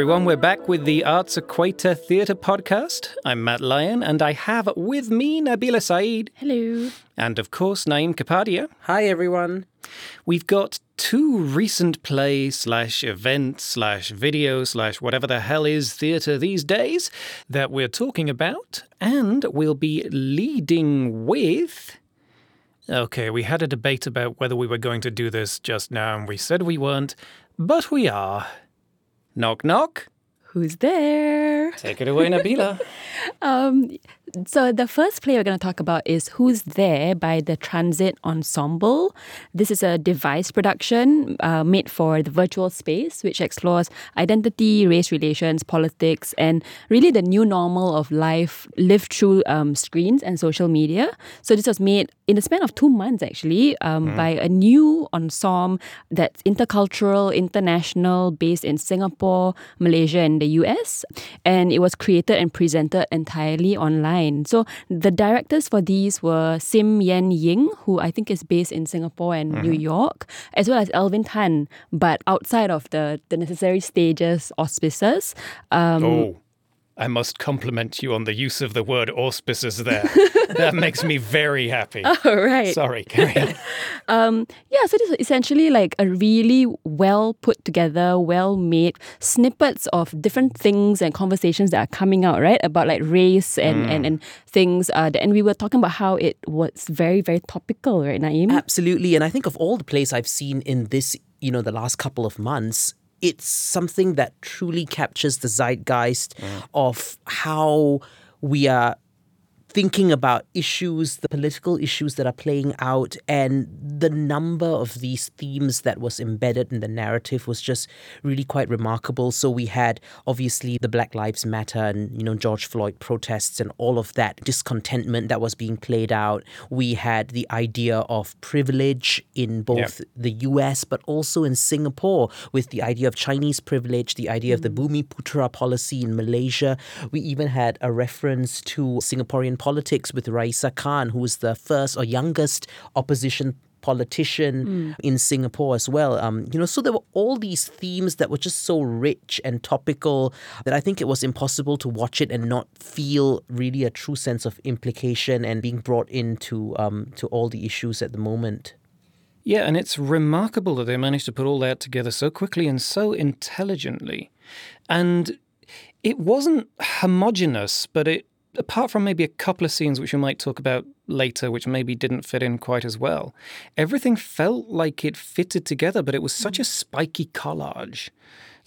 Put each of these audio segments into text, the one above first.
everyone. We're back with the Arts Equator Theatre podcast. I'm Matt Lyon, and I have with me Nabilah Said. Hello. And of course, Naeem Kapadia. Hi, everyone. We've got two recent play slash event slash video slash whatever the hell is theatre these days that we're talking about, and we'll be leading with. Okay, we had a debate about whether we were going to do this just now, and we said we weren't, but we are. Knock, knock. Who's there? Take it away, Nabilah. Um, so the first play we're going to talk about is Who's There by the Transit Ensemble. This is a device production uh, made for the virtual space, which explores identity, race relations, politics, and really the new normal of life lived through um, screens and social media. So this was made in the span of two months, actually, um, mm. by a new ensemble that's intercultural, international, based in Singapore, Malaysia, and the US. And it was created and presented entirely online so the directors for these were Sim Yan Ying, who I think is based in Singapore and mm-hmm. New York, as well as Elvin Tan, but outside of the, the necessary stages auspices. Um, oh. I must compliment you on the use of the word auspices there. that makes me very happy. Oh, right. Sorry, carry on. um, yeah, so this is essentially like a really well put together, well made snippets of different things and conversations that are coming out, right? About like race and, mm. and, and things. Uh, and we were talking about how it was very, very topical, right, Naeem? Absolutely. And I think of all the plays I've seen in this, you know, the last couple of months, it's something that truly captures the zeitgeist mm. of how we are thinking about issues, the political issues that are playing out, and the number of these themes that was embedded in the narrative was just really quite remarkable. So we had obviously the Black Lives Matter and you know George Floyd protests and all of that discontentment that was being played out. We had the idea of privilege in both yep. the US but also in Singapore with the idea of Chinese privilege, the idea mm. of the mm. Bumiputra policy in Malaysia. We even had a reference to Singaporean politics with Raeesah Khan, who was the first or youngest opposition politician mm. in Singapore as well. Um, you know, so there were all these themes that were just so rich and topical that I think it was impossible to watch it and not feel really a true sense of implication and being brought into um, to all the issues at the moment. Yeah, and it's remarkable that they managed to put all that together so quickly and so intelligently. And it wasn't homogenous, but it apart from maybe a couple of scenes which we might talk about later, which maybe didn't fit in quite as well, everything felt like it fitted together, but it was such a spiky collage.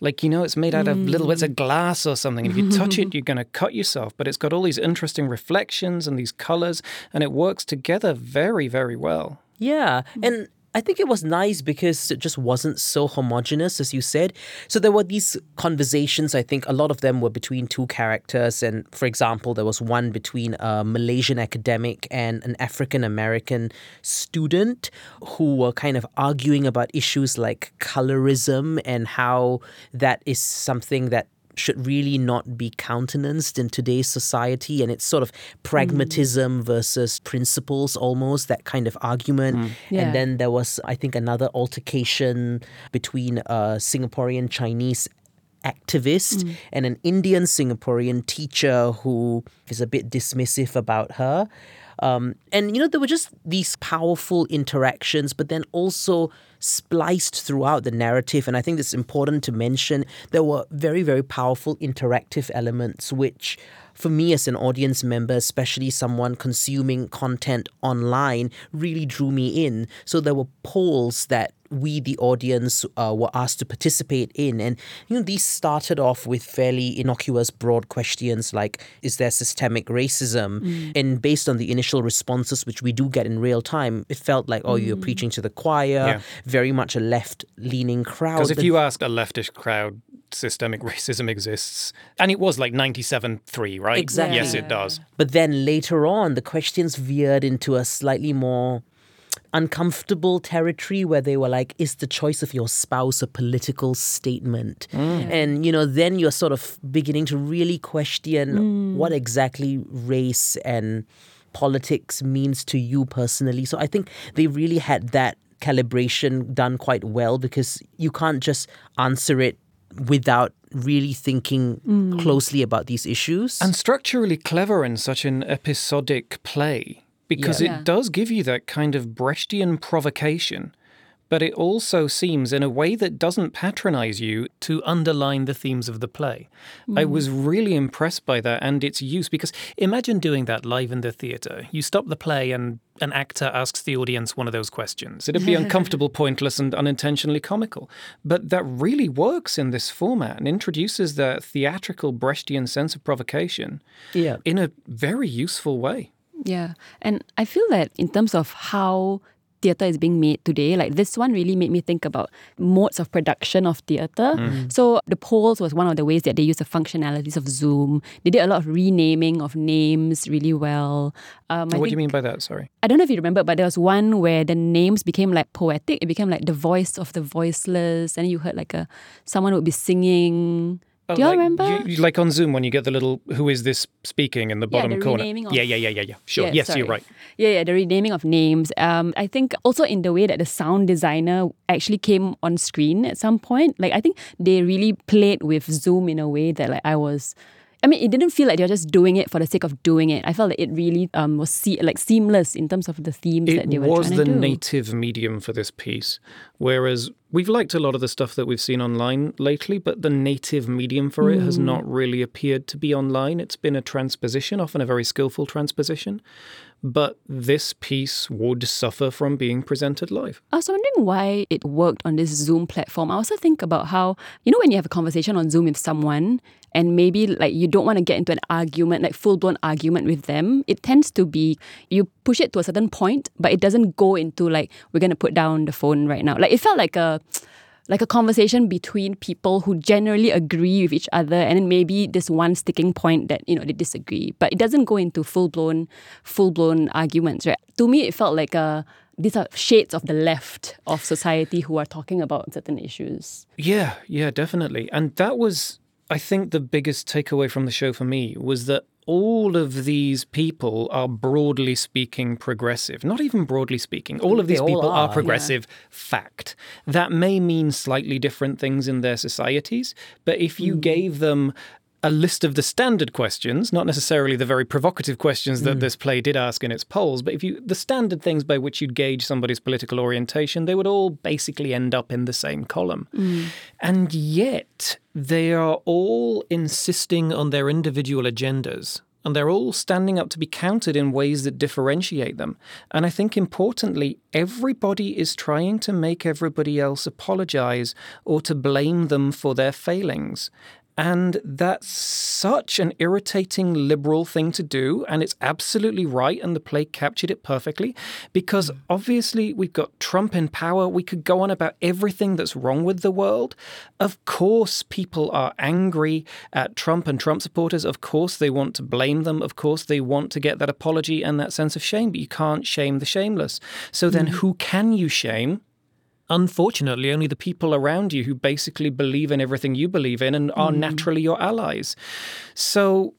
Like, you know, it's made out of little bits of mm. glass or something. If you touch it, you're going to cut yourself. But it's got all these interesting reflections and these colors, and it works together very, very well. Yeah. And I think it was nice because it just wasn't so homogenous, as you said. So there were these conversations. I think a lot of them were between two characters. And for example, there was one between a Malaysian academic and an African American student who were kind of arguing about issues like colorism and how that is something that should really not be countenanced in today's society. And it's sort of pragmatism mm. versus principles, almost that kind of argument. Mm. Yeah. And then there was, I think, another altercation between a Singaporean Chinese activist mm. and an Indian Singaporean teacher who is a bit dismissive about her. Um, and, you know, there were just these powerful interactions, but then also spliced throughout the narrative. And I think it's important to mention there were very, very powerful interactive elements, which for me as an audience member, especially someone consuming content online, really drew me in. So there were polls that we, the audience, uh, were asked to participate in. And, you know, these started off with fairly innocuous, broad questions like, is there systemic racism? Mm. And based on the initial responses, which we do get in real time, it felt like, oh, mm. you're preaching to the choir, yeah. very much a left leaning crowd. Because if you ask a leftist crowd, systemic racism exists. And it was like 97 3, right? Exactly. Yes, it does. But then later on, the questions veered into a slightly more uncomfortable territory where they were like, is the choice of your spouse a political statement? Mm. And, you know, then you're sort of beginning to really question mm. what exactly race and politics means to you personally. So I think they really had that calibration done quite well because you can't just answer it without really thinking mm. closely about these issues. And structurally clever in such an episodic play because Yeah. it Yeah. does give you that kind of Brechtian provocation, but it also seems in a way that doesn't patronize you to underline the themes of the play. I mm. was really impressed by that and its use because imagine doing that live in the theatre. You stop the play and an actor asks the audience one of those questions. It'd be uncomfortable, pointless, and unintentionally comical. But that really works in this format and introduces the theatrical Brechtian sense of provocation yeah. in a very useful way. Yeah. And I feel that in terms of how theatre is being made today, like this one really made me think about modes of production of theatre. So the polls was one of the ways that they use the functionalities of Zoom. They did a lot of renaming of names really well. Um, what do you mean by that? Sorry. I don't know if you remember, but there was one where the names became like poetic. It became like the voice of the voiceless, and you heard like a someone would be singing. Do you all like, remember? you- like on Zoom when you get the little "Who is this speaking" in the Yeah, bottom the corner. renaming of- yeah, yeah, yeah, yeah, yeah. Sure. Yeah, yes, sorry. you're right. Yeah, yeah, the renaming of names. Um, I think also in the way that the sound designer actually came on screen at some point. Like I think they really played with Zoom in a way that like I was. I mean, it didn't feel like they were just doing it for the sake of doing it. I felt that it really um, was se- like seamless in terms of the themes It that they were trying the to do. It was the native medium for this piece, whereas we've liked a lot of the stuff that we've seen online lately, but the native medium for it Mm. has not really appeared to be online. It's been a transposition, often a very skillful transposition. But this piece would suffer from being presented live. I was wondering why it worked on this Zoom platform. I also think about how, you know, when you have a conversation on Zoom with someone and maybe like you don't want to get into an argument, like full blown argument with them, it tends to be you push it to a certain point, but it doesn't go into like, we're to put down the phone right now. Like it felt like a, like a conversation between people who generally agree with each other and then maybe this one sticking point that you know they disagree but it doesn't go into full-blown full-blown arguments right to me it felt like a these are shades of the left of society who are talking about certain issues Yeah, yeah, definitely. And that was, I think, the biggest takeaway from the show for me was that all of these people are broadly speaking progressive. Not even broadly speaking. All of these all people are, are yeah. progressive. Fact. That may mean slightly different things in their societies, but if you hmm. gave them a list of the standard questions, not necessarily the very provocative questions that hmm. this play did ask in its polls, but if you the standard things by which you'd gauge somebody's political orientation, they would all basically end up in the same column. Hmm. And yet they are all insisting on their individual agendas. And they're all standing up to be counted in ways that differentiate them. And I think importantly, everybody is trying to make everybody else apologize or to blame them for their failings. And that's such an irritating liberal thing to do. And it's absolutely right. And the play captured it perfectly because hmm. obviously we've got Trump in power. We could go on about everything that's wrong with the world. Of course, people are angry at Trump and Trump supporters. Of course, they want to blame them. Of course, they want to get that apology and that sense of shame. But you can't shame the shameless. So then hmm. who can you shame? Unfortunately, only the people around you who basically believe in everything you believe in and are hmm. naturally your allies. So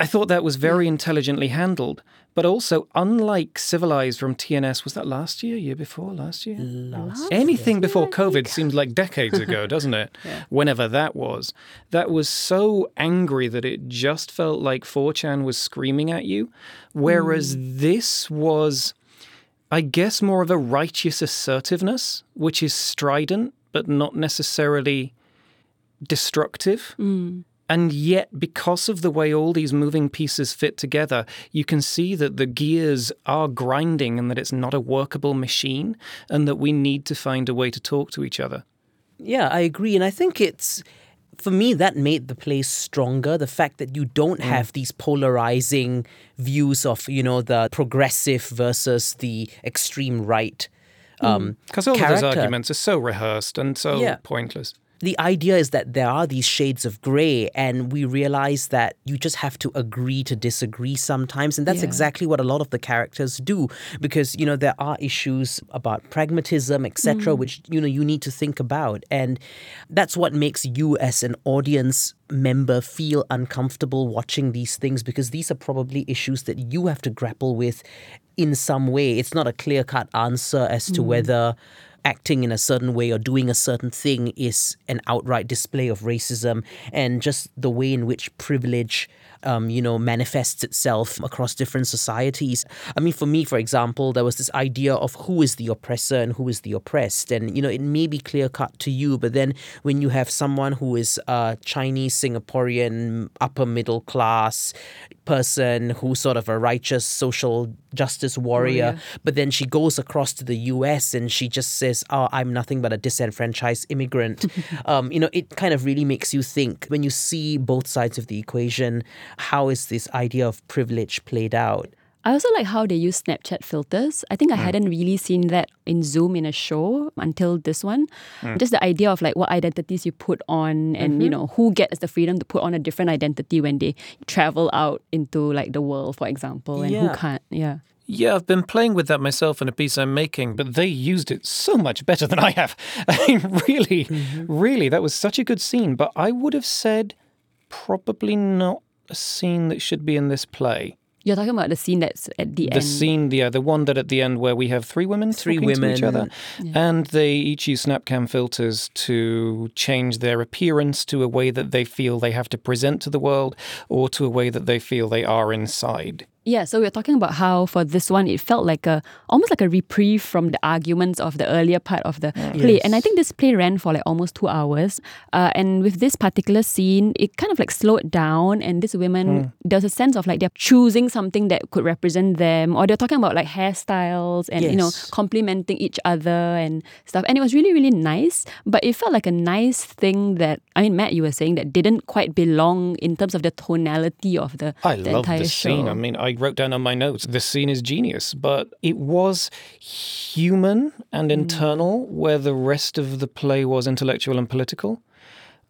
I thought that was very intelligently handled. But also, unlike Civilized from TNS, was that last year, year before, last year? Last Anything before COVID seems like decades ago, doesn't it? Whenever that was. That was so angry that it just felt like 4chan was screaming at you. Whereas hmm. this was, I guess, more of a righteous assertiveness, which is strident, but not necessarily destructive. Hmm. And yet, because of the way all these moving pieces fit together, you can see that the gears are grinding and that it's not a workable machine and that we need to find a way to talk to each other. Yeah, I agree. And I think it's, for me, that made the play stronger. The fact that you don't have these polarizing views of, you know, the progressive versus the extreme right. Um, Because all of those arguments are so rehearsed and so Yeah. pointless. The idea is that there are these shades of gray, and we realize that you just have to agree to disagree sometimes. And that's Yeah. exactly what a lot of the characters do because, you know, there are issues about pragmatism, etc., mm. which, you know, you need to think about. And that's what makes you, as an audience member, feel uncomfortable watching these things because these are probably issues that you have to grapple with in some way. It's not a clear cut answer as to mm. whether acting in a certain way or doing a certain thing is an outright display of racism and just the way in which privilege um, you know, manifests itself across different societies. I mean, for me, for example, there was this idea of who is the oppressor and who is the oppressed. And, you know, it may be clear cut to you, but then when you have someone who is a Chinese, Singaporean, upper middle class person who's sort of a righteous social justice warrior, warrior, but then she goes across to the US and she just says, Oh, I'm nothing but a disenfranchised immigrant. um, you know, it kind of really makes you think when you see both sides of the equation how is this idea of privilege played out? I also like how they use Snapchat filters. I think I mm. hadn't really seen that in Zoom in a show until this one. Mm. Just the idea of like what identities you put on and mm-hmm. you know who gets the freedom to put on a different identity when they travel out into like the world, for example, and yeah. who can't. Yeah. Yeah, I've been playing with that myself in a piece I'm making, but they used it so much better than I have. I mean, really, mm-hmm. really, that was such a good scene. But I would have said probably not a scene that should be in this play. You're talking about the scene that's at the, the end. The scene, yeah, the one that at the end where we have three women, three women, each other, yeah. and they each use Snapcam filters to change their appearance to a way that they feel they have to present to the world, or to a way that they feel they are inside. Yeah, so we are talking about how for this one it felt like a almost like a reprieve from the arguments of the earlier part of the yes. play, and I think this play ran for like almost two hours. Uh, and with this particular scene, it kind of like slowed down, and these women mm. there's a sense of like they're choosing something that could represent them, or they're talking about like hairstyles and yes. you know complimenting each other and stuff, and it was really really nice. But it felt like a nice thing that I mean, Matt, you were saying that didn't quite belong in terms of the tonality of the, I the love entire the show. scene. I mean, I wrote down on my notes, this scene is genius, but it was human and mm. internal, where the rest of the play was intellectual and political.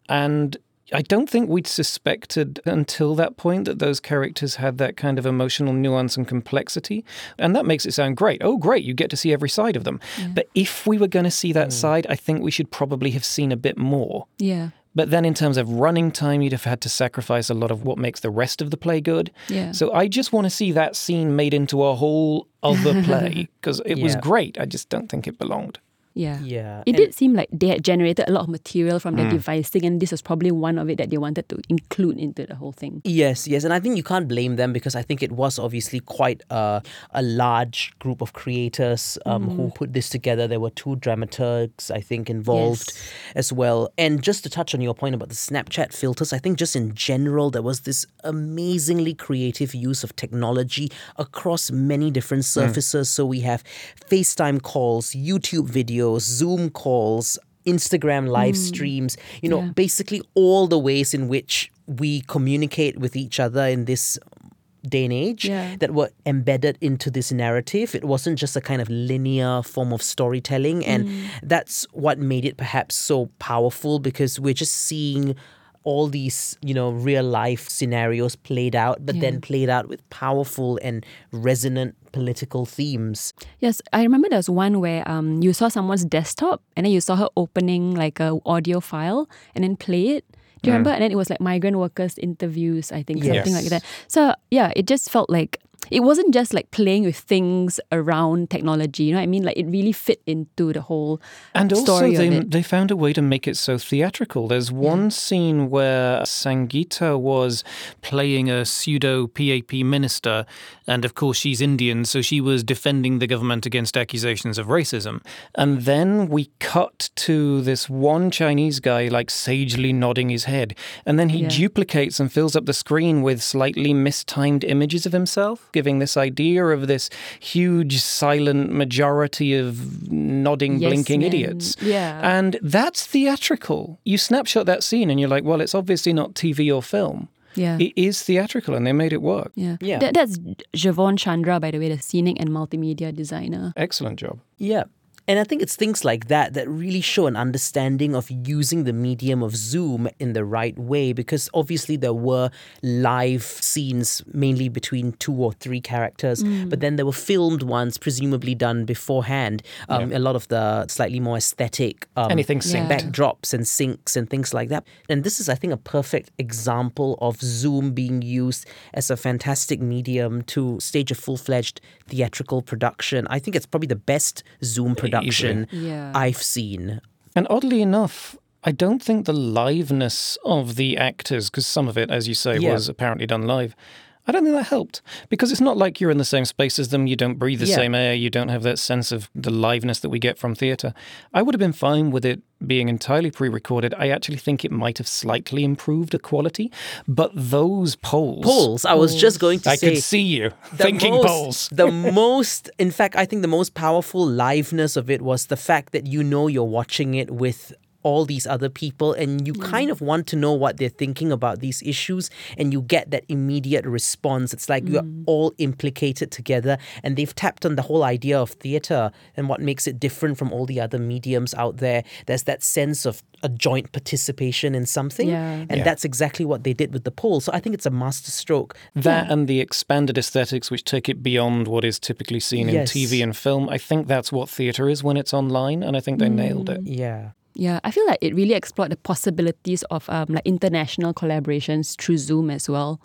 And I don't think we'd suspected until that point that those characters had that kind of emotional nuance and complexity. And that makes it sound great. Oh, great, you get to see every side of them. Yeah. But if we were going to see that mm. side, I think we should probably have seen a bit more. Yeah. But then, in terms of running time, you'd have had to sacrifice a lot of what makes the rest of the play good. Yeah. So I just want to see that scene made into a whole other play because it yeah. was great. I just don't think it belonged. Yeah. Yeah. It and did seem like they had generated a lot of material from their mm. devising, and this was probably one of it that they wanted to include into the whole thing. Yes, yes. And I think you can't blame them because I think it was obviously quite a, a large group of creators um, mm. who put this together. There were two dramaturgs, I think, involved yes. as well. And just to touch on your point about the Snapchat filters, I think just in general, there was this amazingly creative use of technology across many different mm. surfaces. Mm. So we have FaceTime calls, YouTube videos videos, Zoom calls, Instagram live mm. streams, you know, yeah. basically all the ways in which we communicate with each other in this day and age yeah. that were embedded into this narrative. It wasn't just a kind of linear form of storytelling. And mm. that's what made it perhaps so powerful because we're just seeing all these, you know, real life scenarios played out, but yeah. then played out with powerful and resonant political themes. Yes, I remember there was one where um, you saw someone's desktop and then you saw her opening like a audio file and then play it. Do you mm. remember? And then it was like migrant workers interviews, I think, yes. something like that. So yeah, it just felt like it wasn't just like playing with things around technology. You know what I mean? Like it really fit into the whole and also they they found a way to make it so theatrical. There's one yeah. scene where Sangeeta was playing a pseudo PAP minister, and of course she's Indian, so she was defending the government against accusations of racism. And then we cut to this one Chinese guy like sagely nodding his head, and then he yeah. duplicates and fills up the screen with slightly mistimed images of himself giving this idea of this huge silent majority of nodding, yes, blinking men. idiots. Yeah. And that's theatrical. You snapshot that scene and you're like, well, it's obviously not TV or film. Yeah. It is theatrical and they made it work. Yeah. yeah. That, that's Javon Chandra, by the way, the scenic and multimedia designer. Excellent job. Yeah. And I think it's things like that that really show an understanding of using the medium of Zoom in the right way because obviously there were live scenes mainly between two or three characters, mm. but then there were filmed ones presumably done beforehand. Um, yeah. A lot of the slightly more aesthetic um, anything synced. backdrops and syncs and things like that. And this is, I think, a perfect example of Zoom being used as a fantastic medium to stage a full fledged theatrical production. I think it's probably the best Zoom production production Yeah. I've seen. And oddly enough, I don't think the liveness of the actors, because some of it, as you say, Yeah. was apparently done live. I don't think that helped because it's not like you're in the same space as them. You don't breathe the Yeah. same air. You don't have that sense of the liveness that we get from theatre. I would have been fine with it being entirely pre-recorded. I actually think it might have slightly improved the quality, but those polls, Polls. I was just going to I say could see you thinking most, polls. the most, in fact, I think the most powerful liveness of it was the fact that you know you're watching it with all these other people and you mm. kind of want to know what they're thinking about these issues and you get that immediate response. It's like you're mm. all implicated together and they've tapped on the whole idea of theater and what makes it different from all the other mediums out there. There's that sense of a joint participation in something Yeah. and Yeah. that's exactly what they did with the poll so i think it's a masterstroke. That and the expanded aesthetics, which take it beyond what is typically seen in TV and film. I think that's what theatre is when it's online, and I think they nailed it. Mm. yeah Yeah, I feel like it really explored the possibilities of um, like international collaborations through Zoom as well.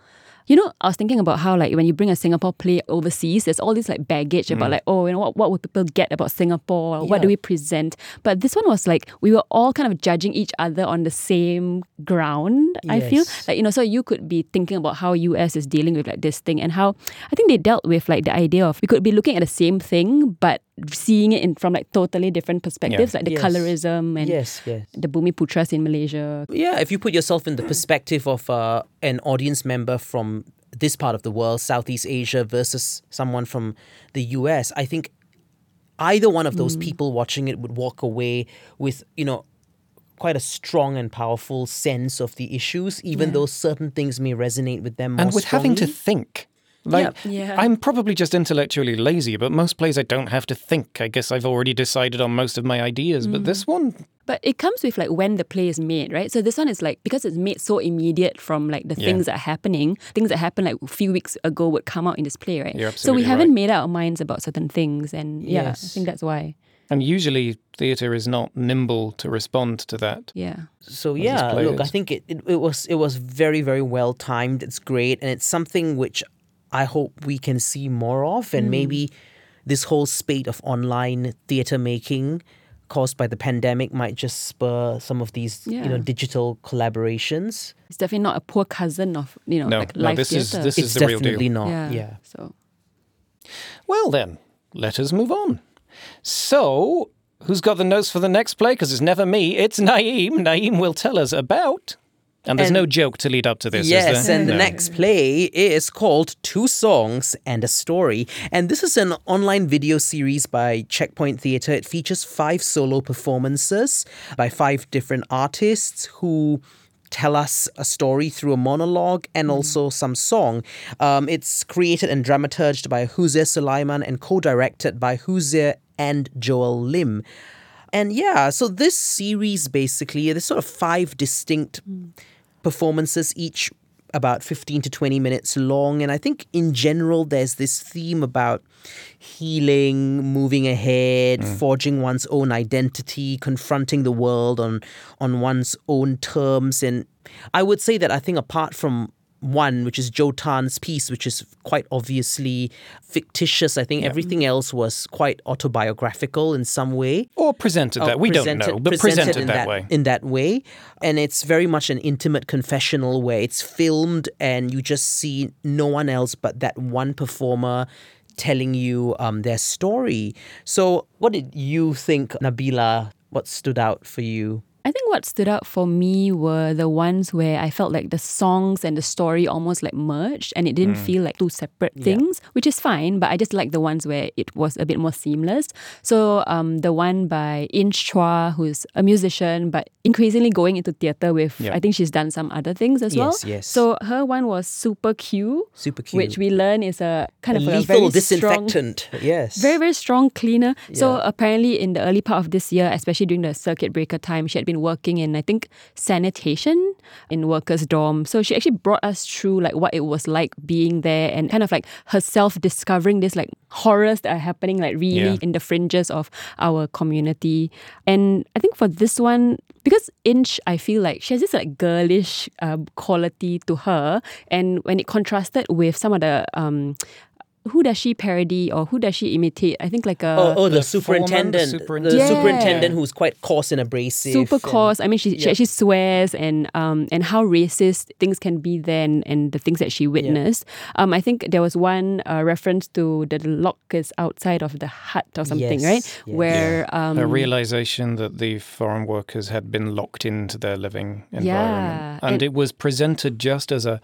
You know, I was thinking about how like when you bring a Singapore play overseas, there's all this like baggage about like, oh, you know, what, what would people get about Singapore? What do we present? But this one was like we were all kind of judging each other on the same ground. I feel like you know, so you could be thinking about how US is dealing with like this thing and how I think they dealt with like the idea of we could be looking at the same thing but seeing it in from like totally different perspectives, like the Yes. colorism and yes yes the Bumi Putras in Malaysia. Yeah, if you put yourself in the perspective of uh, an audience member from this part of the world, Southeast Asia, versus someone from the US, I think either one of those Mm. people watching it would walk away with, you know, quite a strong and powerful sense of the issues, even Yeah. though certain things may resonate with them more and with having to think. Like, Yeah. I'm probably just intellectually lazy, but most plays I don't have to think. I guess I've already decided on most of my ideas, but this mm. one, But it comes with like when the play is made, right? So this one is like because it's made so immediate from like the Yeah. things that are happening, things that happened like a few weeks ago would come out in this play, right? You're so we absolutely haven't right. made up our minds about certain things, and yeah, I think that's why. and usually theatre is not nimble to respond to that. Yeah. So yeah, look, I think it, it, it was it was very very well timed. It's great, and it's something which I hope we can see more of, and hmm. maybe this whole spate of online theater making caused by the pandemic might just spur some of these you know digital collaborations. It's definitely not a poor cousin of you know No, like no, live this is this it's is the real definitely deal. not. yeah. yeah. So Well then, let us move on. So, who's got the notes for the next play? Because it's never me, it's Naeem. Naeem will tell us about. And there's And- no joke to lead up to this, Yes, is there? and the No. next play is called Two Songs and a Story. And this is an online video series by Checkpoint Theatre. It features five solo performances by five different artists who tell us a story through a monologue and also some song. Um, it's created and dramaturged by Huzir Sulaiman and co-directed by Huzir and Joel Lim. And yeah, so this series basically, there's sort of five distinct mm. performances, each about 15 to 20 minutes long. And I think in general, there's this theme about healing, moving ahead, mm. forging one's own identity, confronting the world on, on one's own terms. And I would say that I think apart from one, which is Jo Tan's piece, which is quite obviously fictitious. I think everything else was quite autobiographical in some way. Or presented that. Oh, we don't know, but presented, in that, way. In that way. And it's very much an intimate confessional where it's filmed and you just see no one else but that one performer telling you um, their story. So, what did you think, Nabilah? What stood out for you? I think what stood out for me were the ones where I felt like the songs and the story almost like merged and it didn't feel like two separate things, which is fine, but I just like the ones where it was a bit more seamless. So um, the one by Inch Chua, who's a musician, but increasingly going into theatre with, Yeah. I think she's done some other things as well. Yes, yes. So her one was Super Q, Super cute. which we learn is a kind of a lethal very strong disinfectant. yes. very very strong cleaner so apparently in the early part of this year especially during the circuit breaker time she had been working in i think sanitation in workers dorm. So she actually brought us through like what it was like being there and kind of like herself discovering this like horrors that are happening like really Yeah. in the fringes of our community. And i think for this one because inch i feel like she has this like girlish um, quality to her. And when it contrasted with some of the um who does she parody or who does she imitate? I think like a Oh, oh, the, The foreman, the superintendent, the superintendent. superintendent, who's quite coarse and abrasive. super and- coarse. I mean, she, she actually swears and um and how racist things can be then and the things that she witnessed. Um, I think there was one uh, reference to the lock is outside of the hut or something, Yes, right? yes. Where um a realization that the foreign workers had been locked into their living environment. Yeah, And, and- it was presented just as a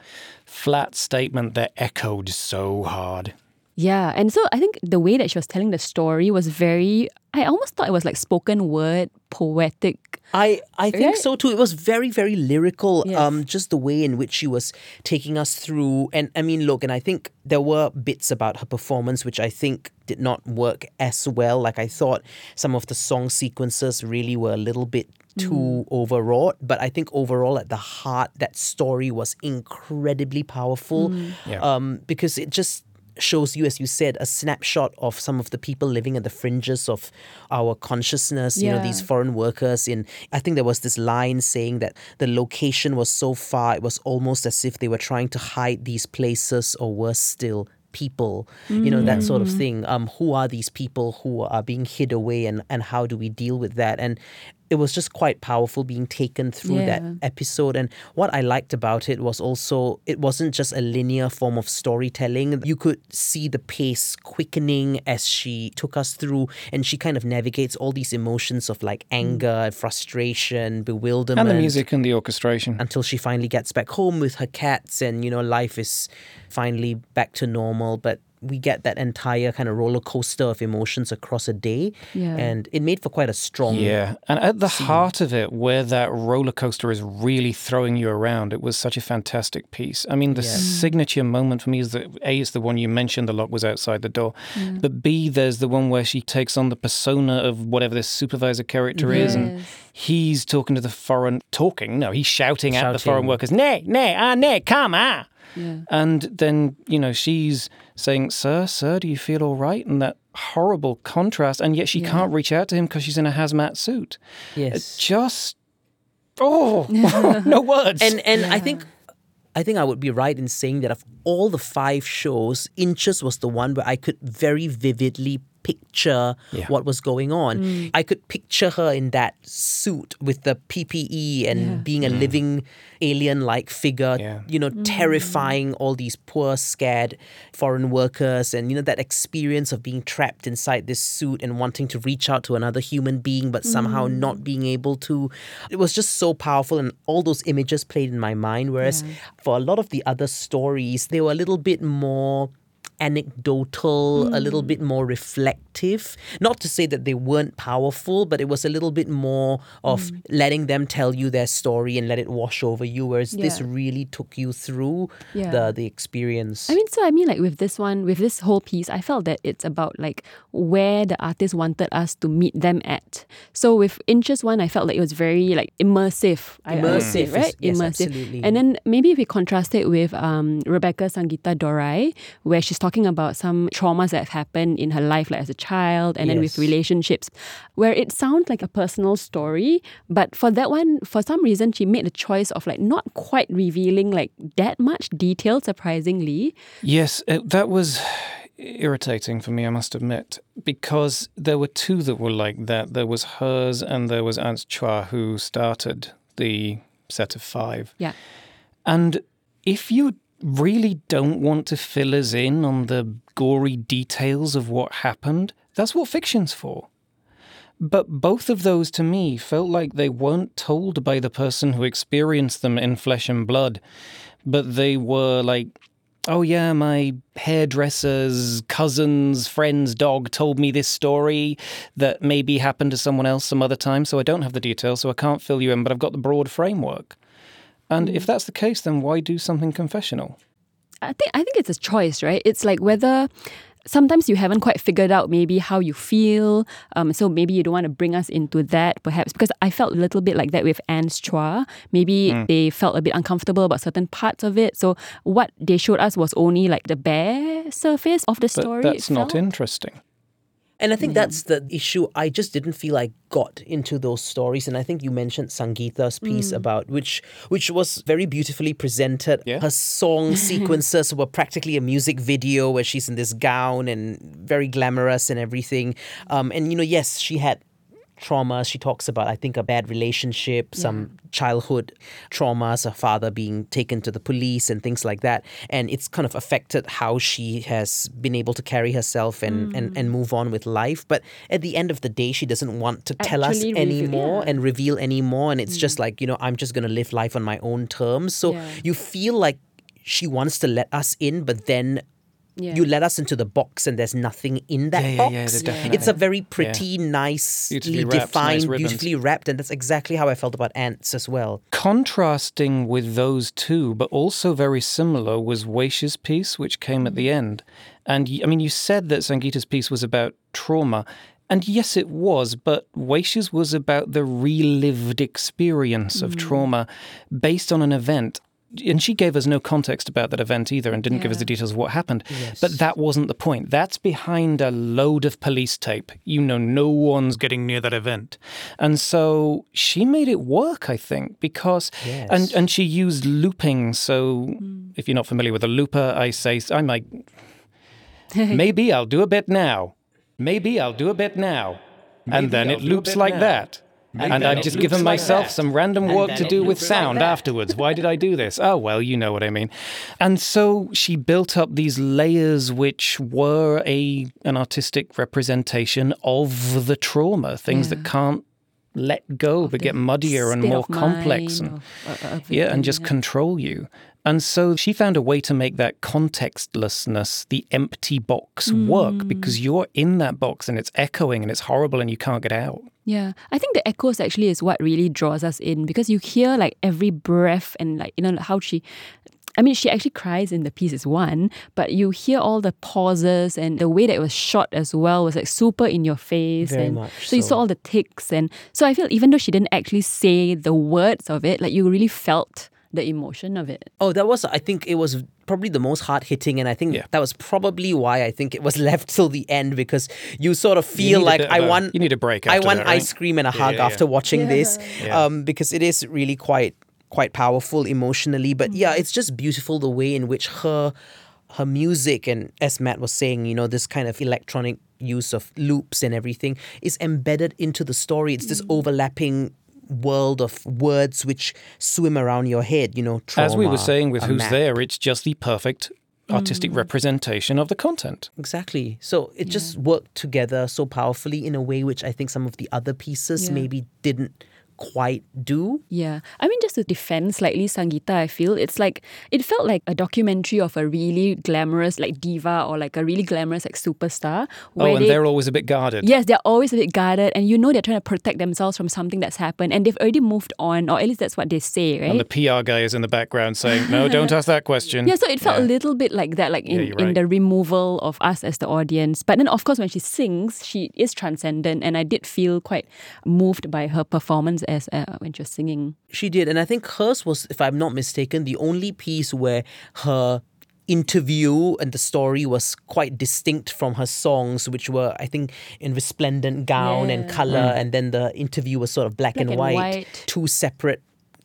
flat statement that echoed so hard. Yeah, and so I think the way that she was telling the story was very. I almost thought it was like spoken word, poetic. I, I think Right? so too. It was very, very lyrical. Yes. Um, just the way in which she was taking us through. And I mean, look, and I think there were bits about her performance which I think did not work as well. Like I thought some of the song sequences really were a little bit too overwrought. But I think overall, at the heart, that story was incredibly powerful. Yeah. Um, because it just shows you, as you said, a snapshot of some of the people living at the fringes of our consciousness. You know, these foreign workers. In I think there was this line saying that the location was so far, it was almost as if they were trying to hide these places, or worse still. People, you know, that sort of Mm. thing. Um, who are these people who are being hid away, and, and how do we deal with that? And it was just quite powerful being taken through that episode. And what I liked about it was also it wasn't just a linear form of storytelling. You could see the pace quickening as she took us through, and she kind of navigates all these emotions of like anger, frustration, bewilderment. And the music and the orchestration. Until she finally gets back home with her cats, and you know, life is finally back to normal. But we get that entire kind of roller coaster of emotions across a day. Yeah. And it made for quite a strong Yeah. And at the heart of it, where that roller coaster is really throwing you around, it was such a fantastic piece. I mean, the Yeah. signature moment for me is that A, is the one you mentioned, the lock was outside the door. But B, there's the one where she takes on the persona of whatever this supervisor character is. And he's talking to the foreign, talking, no, he's shouting, at the foreign workers, nay, nay, ah, nay, come, ah. Yeah. And then, you know, she's saying, Sir, sir, do you feel all right? And that horrible contrast. And yet she can't reach out to him because she's in a hazmat suit. yes. Just, oh, no words. and and I think I think I would be right in saying that of all the five shows, Inch's was the one where I could very vividly picture Yeah. what was going on. Mm. I could picture her in that suit with the PPE and Yeah. being a mm. living alien-like figure, Yeah. you know, mm. terrifying all these poor, scared foreign workers, and you know that experience of being trapped inside this suit and wanting to reach out to another human being, but somehow not being able to. It was just so powerful, and all those images played in my mind. Whereas for a lot of the other stories, they were a little bit more anecdotal, a little bit more reflective. Not to say that they weren't powerful, but it was a little bit more of letting them tell you their story and let it wash over you. Whereas this really took you through Yeah. the the experience. I mean, so I mean, like with this one, with this whole piece, I felt that it's about like where the artist wanted us to meet them at. So with Inch's one, I felt like it was very like immersive. I- I would say, Immersive right? yes, immersive. absolutely. And then maybe if we contrast it with um, Rebecca Sangita Dorai, where she's talking about some traumas that have happened in her life, like as a child, and then with relationships, where it sounds like a personal story. But for that one, for some reason, she made the choice of like not quite revealing like that much detail, surprisingly. yes, it, that was irritating for me, I must admit, because there were two that were like that. There was hers and there was Ernst Chua who started the set of five. Yeah. And if you really don't want to fill us in on the gory details of what happened, that's what fiction's for. But both of those to me felt like they weren't told by the person who experienced them in flesh and blood, but they were like, oh yeah, my hairdresser's cousin's friend's dog told me this story that maybe happened to someone else some other time, so I don't have the details, so I can't fill you in, but I've got the broad framework. And if that's the case, then why do something confessional? I think I think it's a choice, right? It's like whether sometimes you haven't quite figured out maybe how you feel. Um, so maybe you don't want to bring us into that, perhaps because I felt a little bit like that with Anne's Chua. Maybe they felt a bit uncomfortable about certain parts of it. So what they showed us was only like the bare surface of the But story. that's not felt. interesting. And I think that's the issue. I just didn't feel I got into those stories. And I think you mentioned Sangeeta's piece about which which was very beautifully presented. Yeah. Her song sequences were practically a music video where she's in this gown and very glamorous and everything. Um, and you know, yes, she had trauma. She talks about, I think, a bad relationship, some childhood traumas, her father being taken to the police and things like that. And it's kind of affected how she has been able to carry herself and, mm. and, and move on with life. But at the end of the day, she doesn't want to tell us Actually anymore yeah. and reveal anymore. And it's mm. just like, you know, I'm just going to live life on my own terms. So Yeah. you feel like she wants to let us in, but then Yeah. you let us into the box and there's nothing in that Yeah, yeah, box. yeah, the- It's a very pretty, nicely Beautifully wrapped, defined, nice beautifully wrapped, and that's exactly how I felt about ants as well. Contrasting with those two, but also very similar, was Weish's piece, which came at the mm-hmm. end. And I mean, you said that Sangeeta's piece was about trauma. And yes, it was, but Weish's was about the relived experience of mm. trauma based on an event. And she gave us no context about that event either and didn't give us the details of what happened. But that wasn't the point. That's behind a load of police tape. You know, no one's getting near that event. And so she made it work, I think, because, and, and she used looping. So mm. if you're not familiar with a looper, I say, I might, maybe I'll do a bit now. Maybe I'll do a bit now. and then it loops like that. And I've just given myself some random work to do with sound afterwards. Why did I do this? Oh, well, you know what I mean. And so she built up these layers which were a an artistic representation of the trauma, things that can't let go but get muddier and more complex and of yeah, and just yeah. control you. And so she found a way to make that contextlessness, the empty box, work Mm. because you're in that box and it's echoing and it's horrible and you can't get out. Yeah, I think the echoes actually is what really draws us in because you hear like every breath and like you know how she. I mean, she actually cries in the piece is one, but you hear all the pauses and the way that it was shot as well was like super in your face. Very and much so you saw all the ticks, and so I feel even though she didn't actually say the words of it, like you really felt the emotion of it. Oh, that was, I think it was probably the most hard hitting. And I think Yeah. that was probably why I think it was left till the end because you sort of feel like bit I want, you need a break I want that, right? ice cream and a Yeah, hug yeah, yeah. after watching this Yeah. um, because it is really quite, quite powerful emotionally. But yeah, Mm-hmm. it's just beautiful the way in which her, her music and as Matt was saying, you know, this kind of electronic use of loops and everything is embedded into the story. It's Mm. this overlapping world of words which swim around your head, you know, As we were saying with Who's map. There, it's just the perfect artistic Mm. representation of the content. Exactly. So it just worked together so powerfully in a way which I think some of the other pieces Yeah. maybe didn't quite do. Yeah. I mean, just to defend slightly Sangita, I feel it's like, it felt like a documentary of a really glamorous, like diva or like a really glamorous, like superstar. Oh, and they- they're always a bit guarded. Yes, they're always a bit guarded, and you know they're trying to protect themselves from something that's happened, and they've already moved on, or at least that's what they say, right? And the PR guy is in the background saying, no, don't ask that question. yeah, so it felt Yeah. a little bit like that, like in, Yeah, you're in the removal of us as the audience. But then, of course, when she sings, she is transcendent, and I did feel quite moved by her performance as uh, when she was singing. She did. And I think hers was, if I'm not mistaken, the only piece where her interview and the story was quite distinct from her songs, which were, I think, in resplendent gown and Yeah. color. And then the interview was sort of black, Black and, and white, white. two separate.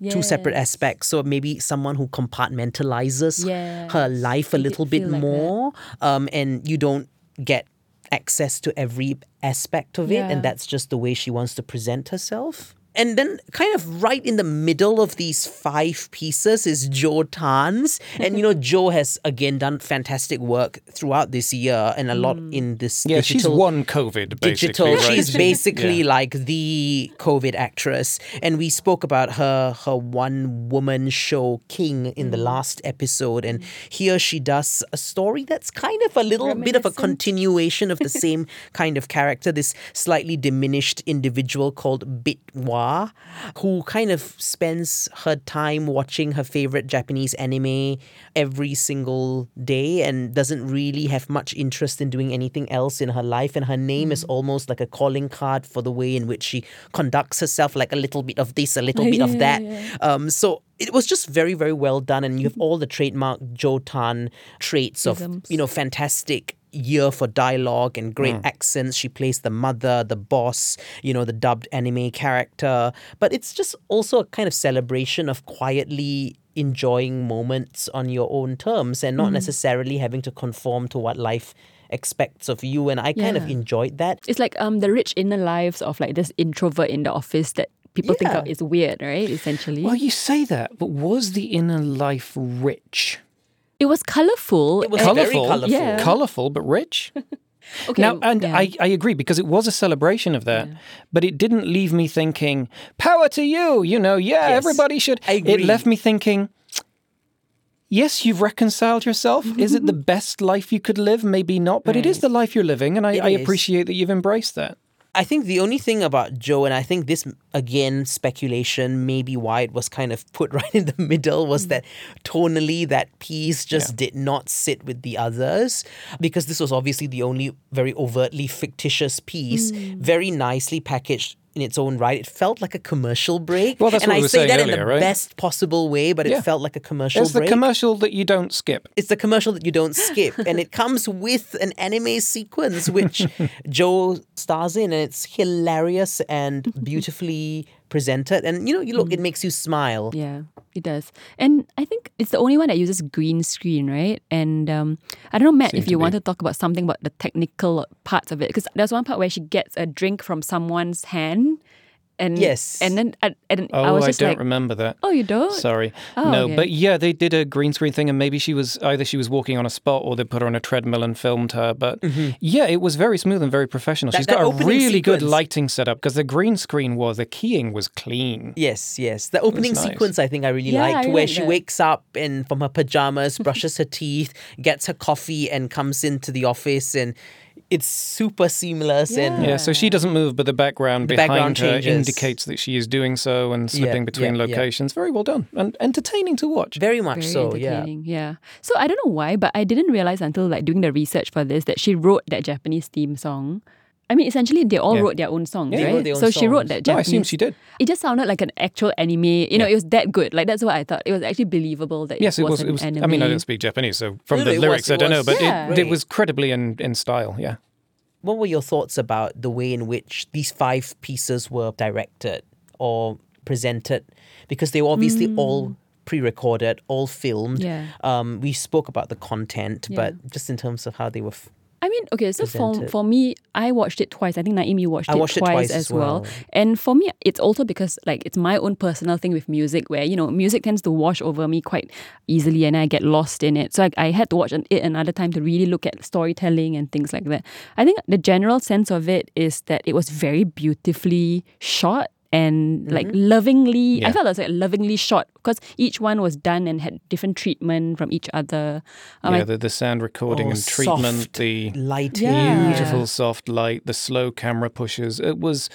Two separate aspects. So maybe someone who compartmentalizes her life a it little bit like more, um, and you don't get access to every aspect of it, and that's just the way she wants to present herself. And then, kind of right in the middle of these five pieces is Jo Tan's. And, you know, Jo has again done fantastic work throughout this year and a lot in this Yeah, she's digital won COVID, basically. digital. right? She's basically Yeah. like the COVID actress, and we spoke about her her one woman show King in the Mm. last episode, and here she does a story that's kind of a little bit of a continuation of the same kind of character. This slightly diminished individual called Bitwa, who kind of spends her time watching her favorite Japanese anime every single day and doesn't really have much interest in doing anything else in her life. And her name is almost like a calling card for the way in which she conducts herself, like a little bit of this, a little bit of that. Um, so it was just very, very well done. And you have all the trademark Jo Tan traits of, Isms. you know, fantastic year for dialogue and great accents. She plays the mother, the boss, you know, the dubbed anime character. But it's just also a kind of celebration of quietly enjoying moments on your own terms and not necessarily having to conform to what life expects of you. And I kind of enjoyed that. It's like um the rich inner lives of like this introvert in the office that people think of is weird, right? Essentially. Well, you say that, but was the inner life rich? It was colourful. It was and- very Colourful, colourful. Yeah. colourful, but rich. okay, Now, and yeah. I, I agree because it was a celebration of that, but it didn't leave me thinking, power to you, you know, yeah, Yes, everybody should. I It left me thinking, yes, you've reconciled yourself. Is it the best life you could live? Maybe not, but it is the life you're living, and I, I appreciate that you've embraced that. I think the only thing about Jo, and I think this again speculation, maybe why it was kind of put right in the middle, was mm-hmm. that tonally that piece just did not sit with the others because this was obviously the only very overtly fictitious piece, mm. very nicely packaged. In its own right, it felt like a commercial break. Well, that's and what we I were say saying that in the right? best possible way, but Yeah. it felt like a commercial It's the commercial that you don't skip. It's the commercial that you don't skip, and it comes with an anime sequence which Jo stars in, and it's hilarious and beautifully presented. And you know, you look, it makes you smile. Yeah, it does. And I think it's the only one that uses green screen, right? And um, I don't know, Matt, Seemed if to you be. want to talk about something about the technical parts of it, because there's one part where she gets a drink from someone's hand. And, Yes. And then uh, I, and Oh, I was I, don't like, remember that. oh, you don't? Sorry. Oh, no, okay. but yeah, they did a green screen thing, and maybe she was either she was walking on a spot or they put her on a treadmill and filmed her. But mm-hmm. yeah, it was very smooth and very professional. That- She's that got a opening really good sequence- lighting setup because the green screen was the keying was clean. Yes, yes. The opening nice. sequence I think I really Yeah, liked, really where she that. wakes up and from her pajamas, brushes her teeth, gets her coffee, and comes into the office, and it's super seamless. And Yeah, so she doesn't move, but the background The behind background her changes. indicates that she is doing so and Yeah, slipping between yeah, yeah. locations. Very well done and entertaining to watch. very much Very so. Yeah. Yeah. So I don't know why, but I didn't realize until like doing the research for this that she wrote that Japanese theme song. I mean, essentially, they all Yeah. wrote their own songs, Yeah, they right? wrote their own so she wrote songs. that No, I Japanese. assume she did. It just sounded like an actual anime. You know, it was that good. Like that's what I thought. It was actually believable that Yes, it it was was. an It was. anime. I mean, I don't speak Japanese, so from No, the no, lyrics, was- I don't know, but Yeah. it, it was credibly in, in style. Yeah. What were your thoughts about the way in which these five pieces were directed or presented? Because they were obviously all pre-recorded, all filmed. Yeah. Um, we spoke about the content, Yeah. but just in terms of how they were. F- I mean, okay, so for, presented. for me, I watched it twice. I think you watched, it, watched it twice twice as as well. well. And for me, it's also because like it's my own personal thing with music where, you know, music tends to wash over me quite easily and I get lost in it. So I, I had to watch an, it another time to really look at storytelling and things like that. I think the general sense of it is that it was very beautifully shot and like lovingly I felt it was like lovingly shot because each one was done and had different treatment from each other. Um, yeah, the, the sound recording Oh, and treatment, soft the lighting. Yeah. beautiful soft light, the slow camera pushes. It was.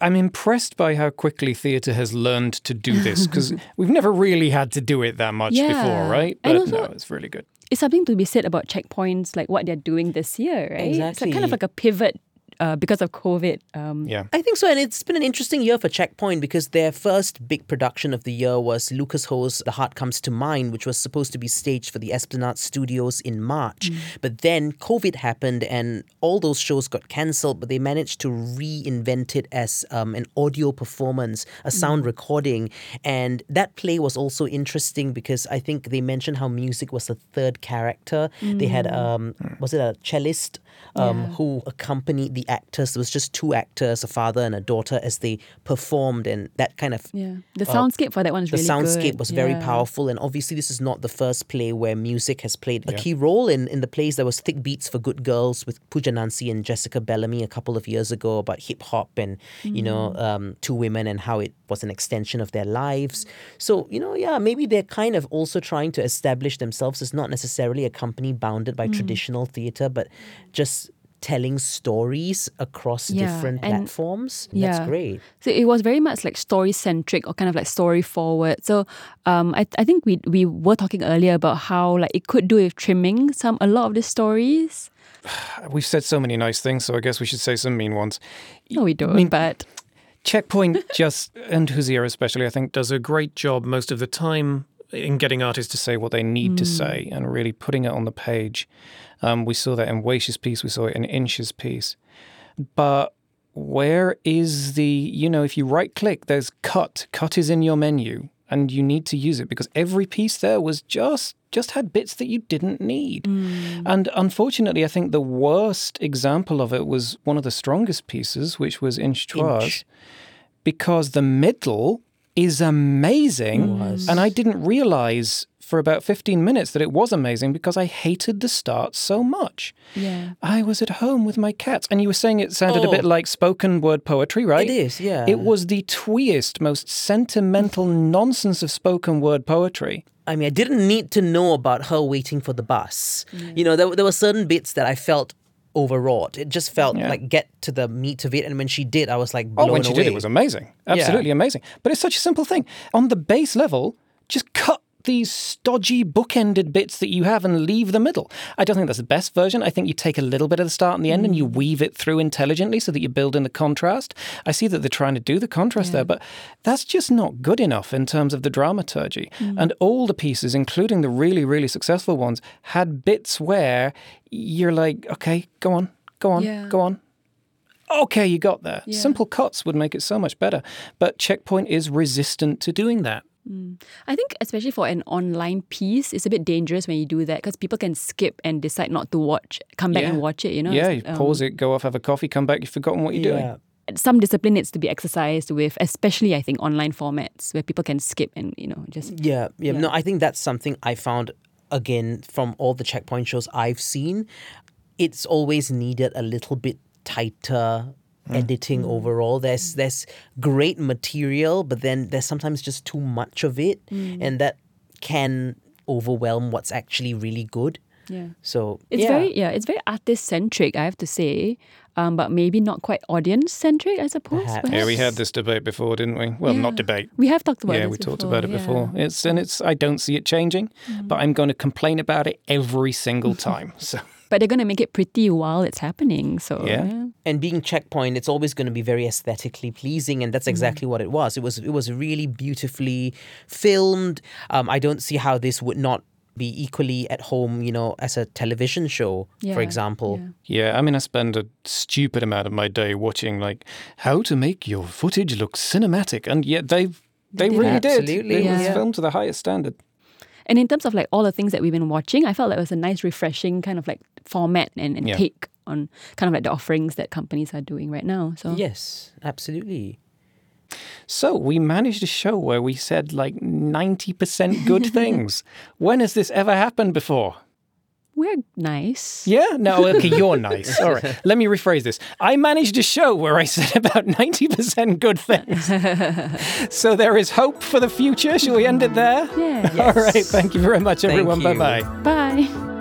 I'm impressed by how quickly theatre has learned to do this because we've never really had to do it that much Yeah. before, right? And But also- no, it's really good. it's something to be said about checkpoints, like what they're doing this year, right? It's like kind of like a pivot uh, because of COVID. Um, Yeah. I think so, and it's been an interesting year for Checkpoint because their first big production of the year was Lucas Ho's The Heart Comes to Mind, which was supposed to be staged for the Esplanade Studios in March. But then COVID happened and all those shows got cancelled, but they managed to reinvent it as um, an audio performance, a sound recording. And that play was also interesting because I think they mentioned how music was the third character. They had, um, was it a cellist um, Yeah. who accompanied the actors? There was just two actors, a father and a daughter, as they performed, and that kind of yeah. The soundscape for that one is the really soundscape good. was very powerful and obviously this is not the first play where music has played a key role in, in the plays there was thick beats for good girls with Pooja Nansi and Jessica Bellamy a couple of years ago about hip hop and you know Mm. um, two women and how it was an extension of their lives so you know yeah maybe they're kind of also trying to establish themselves as not necessarily a company bounded Mm. by traditional theatre but just telling stories across Yeah, different and- platforms that's great So it was very much like story centric or kind of like story forward. So um, I, I think we we were talking earlier about how like it could do with trimming some a lot of the stories. We've said so many nice things, so I guess we should say some mean ones. No, we don't. I mean- but Checkpoint just and Huzir especially, I think, does a great job most of the time in getting artists to say what they need to say and really putting it on the page. Um, we saw that in Weish's piece, we saw it in Inch's piece. But where is the, you know, if you right click, there's cut. Cut is in your menu and you need to use it because every piece there was just just had bits that you didn't need. And unfortunately, I think the worst example of it was one of the strongest pieces, which was Inch Chua's, because the middle is amazing. Was. And I didn't realize for about 15 minutes that it was amazing because I hated the start so much. Yeah. I was at home with my cats, and you were saying it sounded a Oh. bit like spoken word poetry, right? It is, yeah. It was the tweest, most sentimental nonsense of spoken word poetry. I mean, I didn't need to know about her waiting for the bus. You know, there, there were certain bits that I felt overwrought. It just felt Yeah. like get to the meat of it. And when she did, I was like, Oh, when she away. did, it was amazing. Absolutely amazing. But it's such a simple thing. On the base level, just cut these stodgy bookended bits that you have and leave the middle. I don't think that's the best version. I think you take a little bit of the start and the end and you hmm. weave it through intelligently so that you build in the contrast. I see that they're trying to do the contrast there, but that's just not good enough in terms of the dramaturgy. Hmm. And all the pieces, including the really, really successful ones, had bits where you're like, okay, go on, go on, Yeah. go on. Okay, you got there. Yeah. Simple cuts would make it so much better. But Checkpoint is resistant to doing that. I think, especially for an online piece, it's a bit dangerous when you do that because people can skip and decide not to watch, come back Yeah. and watch it. You know, yeah, It's, you um, pause it, go off, have a coffee, come back, you've forgotten what you're Yeah. doing. Some discipline needs to be exercised with, especially I think online formats where people can skip and you know just Yeah, yeah, Yeah. No, I think that's something I found again from all the checkpoint shows I've seen. It's always needed a little bit tighter Mm. editing mm. overall. There's there's great material, but then there's sometimes just too much of it, mm. and that can overwhelm what's actually really good. yeah. So It's yeah. very yeah, it's very artist centric, I have to say, um, but maybe not quite audience centric, I suppose. Perhaps. Yeah, we had this debate before, didn't we? Well, not debate. We have talked about it. yeah, this we talked about it yeah. before. It's and it's I don't see it changing, but I'm going to complain about it every single time. So But they're going to make it pretty while it's happening. So Yeah. and being checkpoint it's always going to be very aesthetically pleasing and that's exactly what it was it was it was really beautifully filmed um, i don't see how this would not be equally at home you know as a television show Yeah, for example yeah. yeah, I mean, I spend a stupid amount of my day watching like how to make your footage look cinematic, and yet they they did. really did. Absolutely, It was filmed to the highest standard. And in terms of like all the things that we've been watching, I felt like it was a nice, refreshing kind of like format and, and Yeah. take on kind of like the offerings that companies are doing right now. So yes absolutely So we managed a show where we said like 90% good things. When has this ever happened before? We're nice. Yeah? No, okay, you're nice. All right. Let me rephrase this. I managed a show where I said about 90% good things. so there is hope for the future. Shall we end it there? Yeah. All right. Thank you very much, everyone. Bye bye. Bye.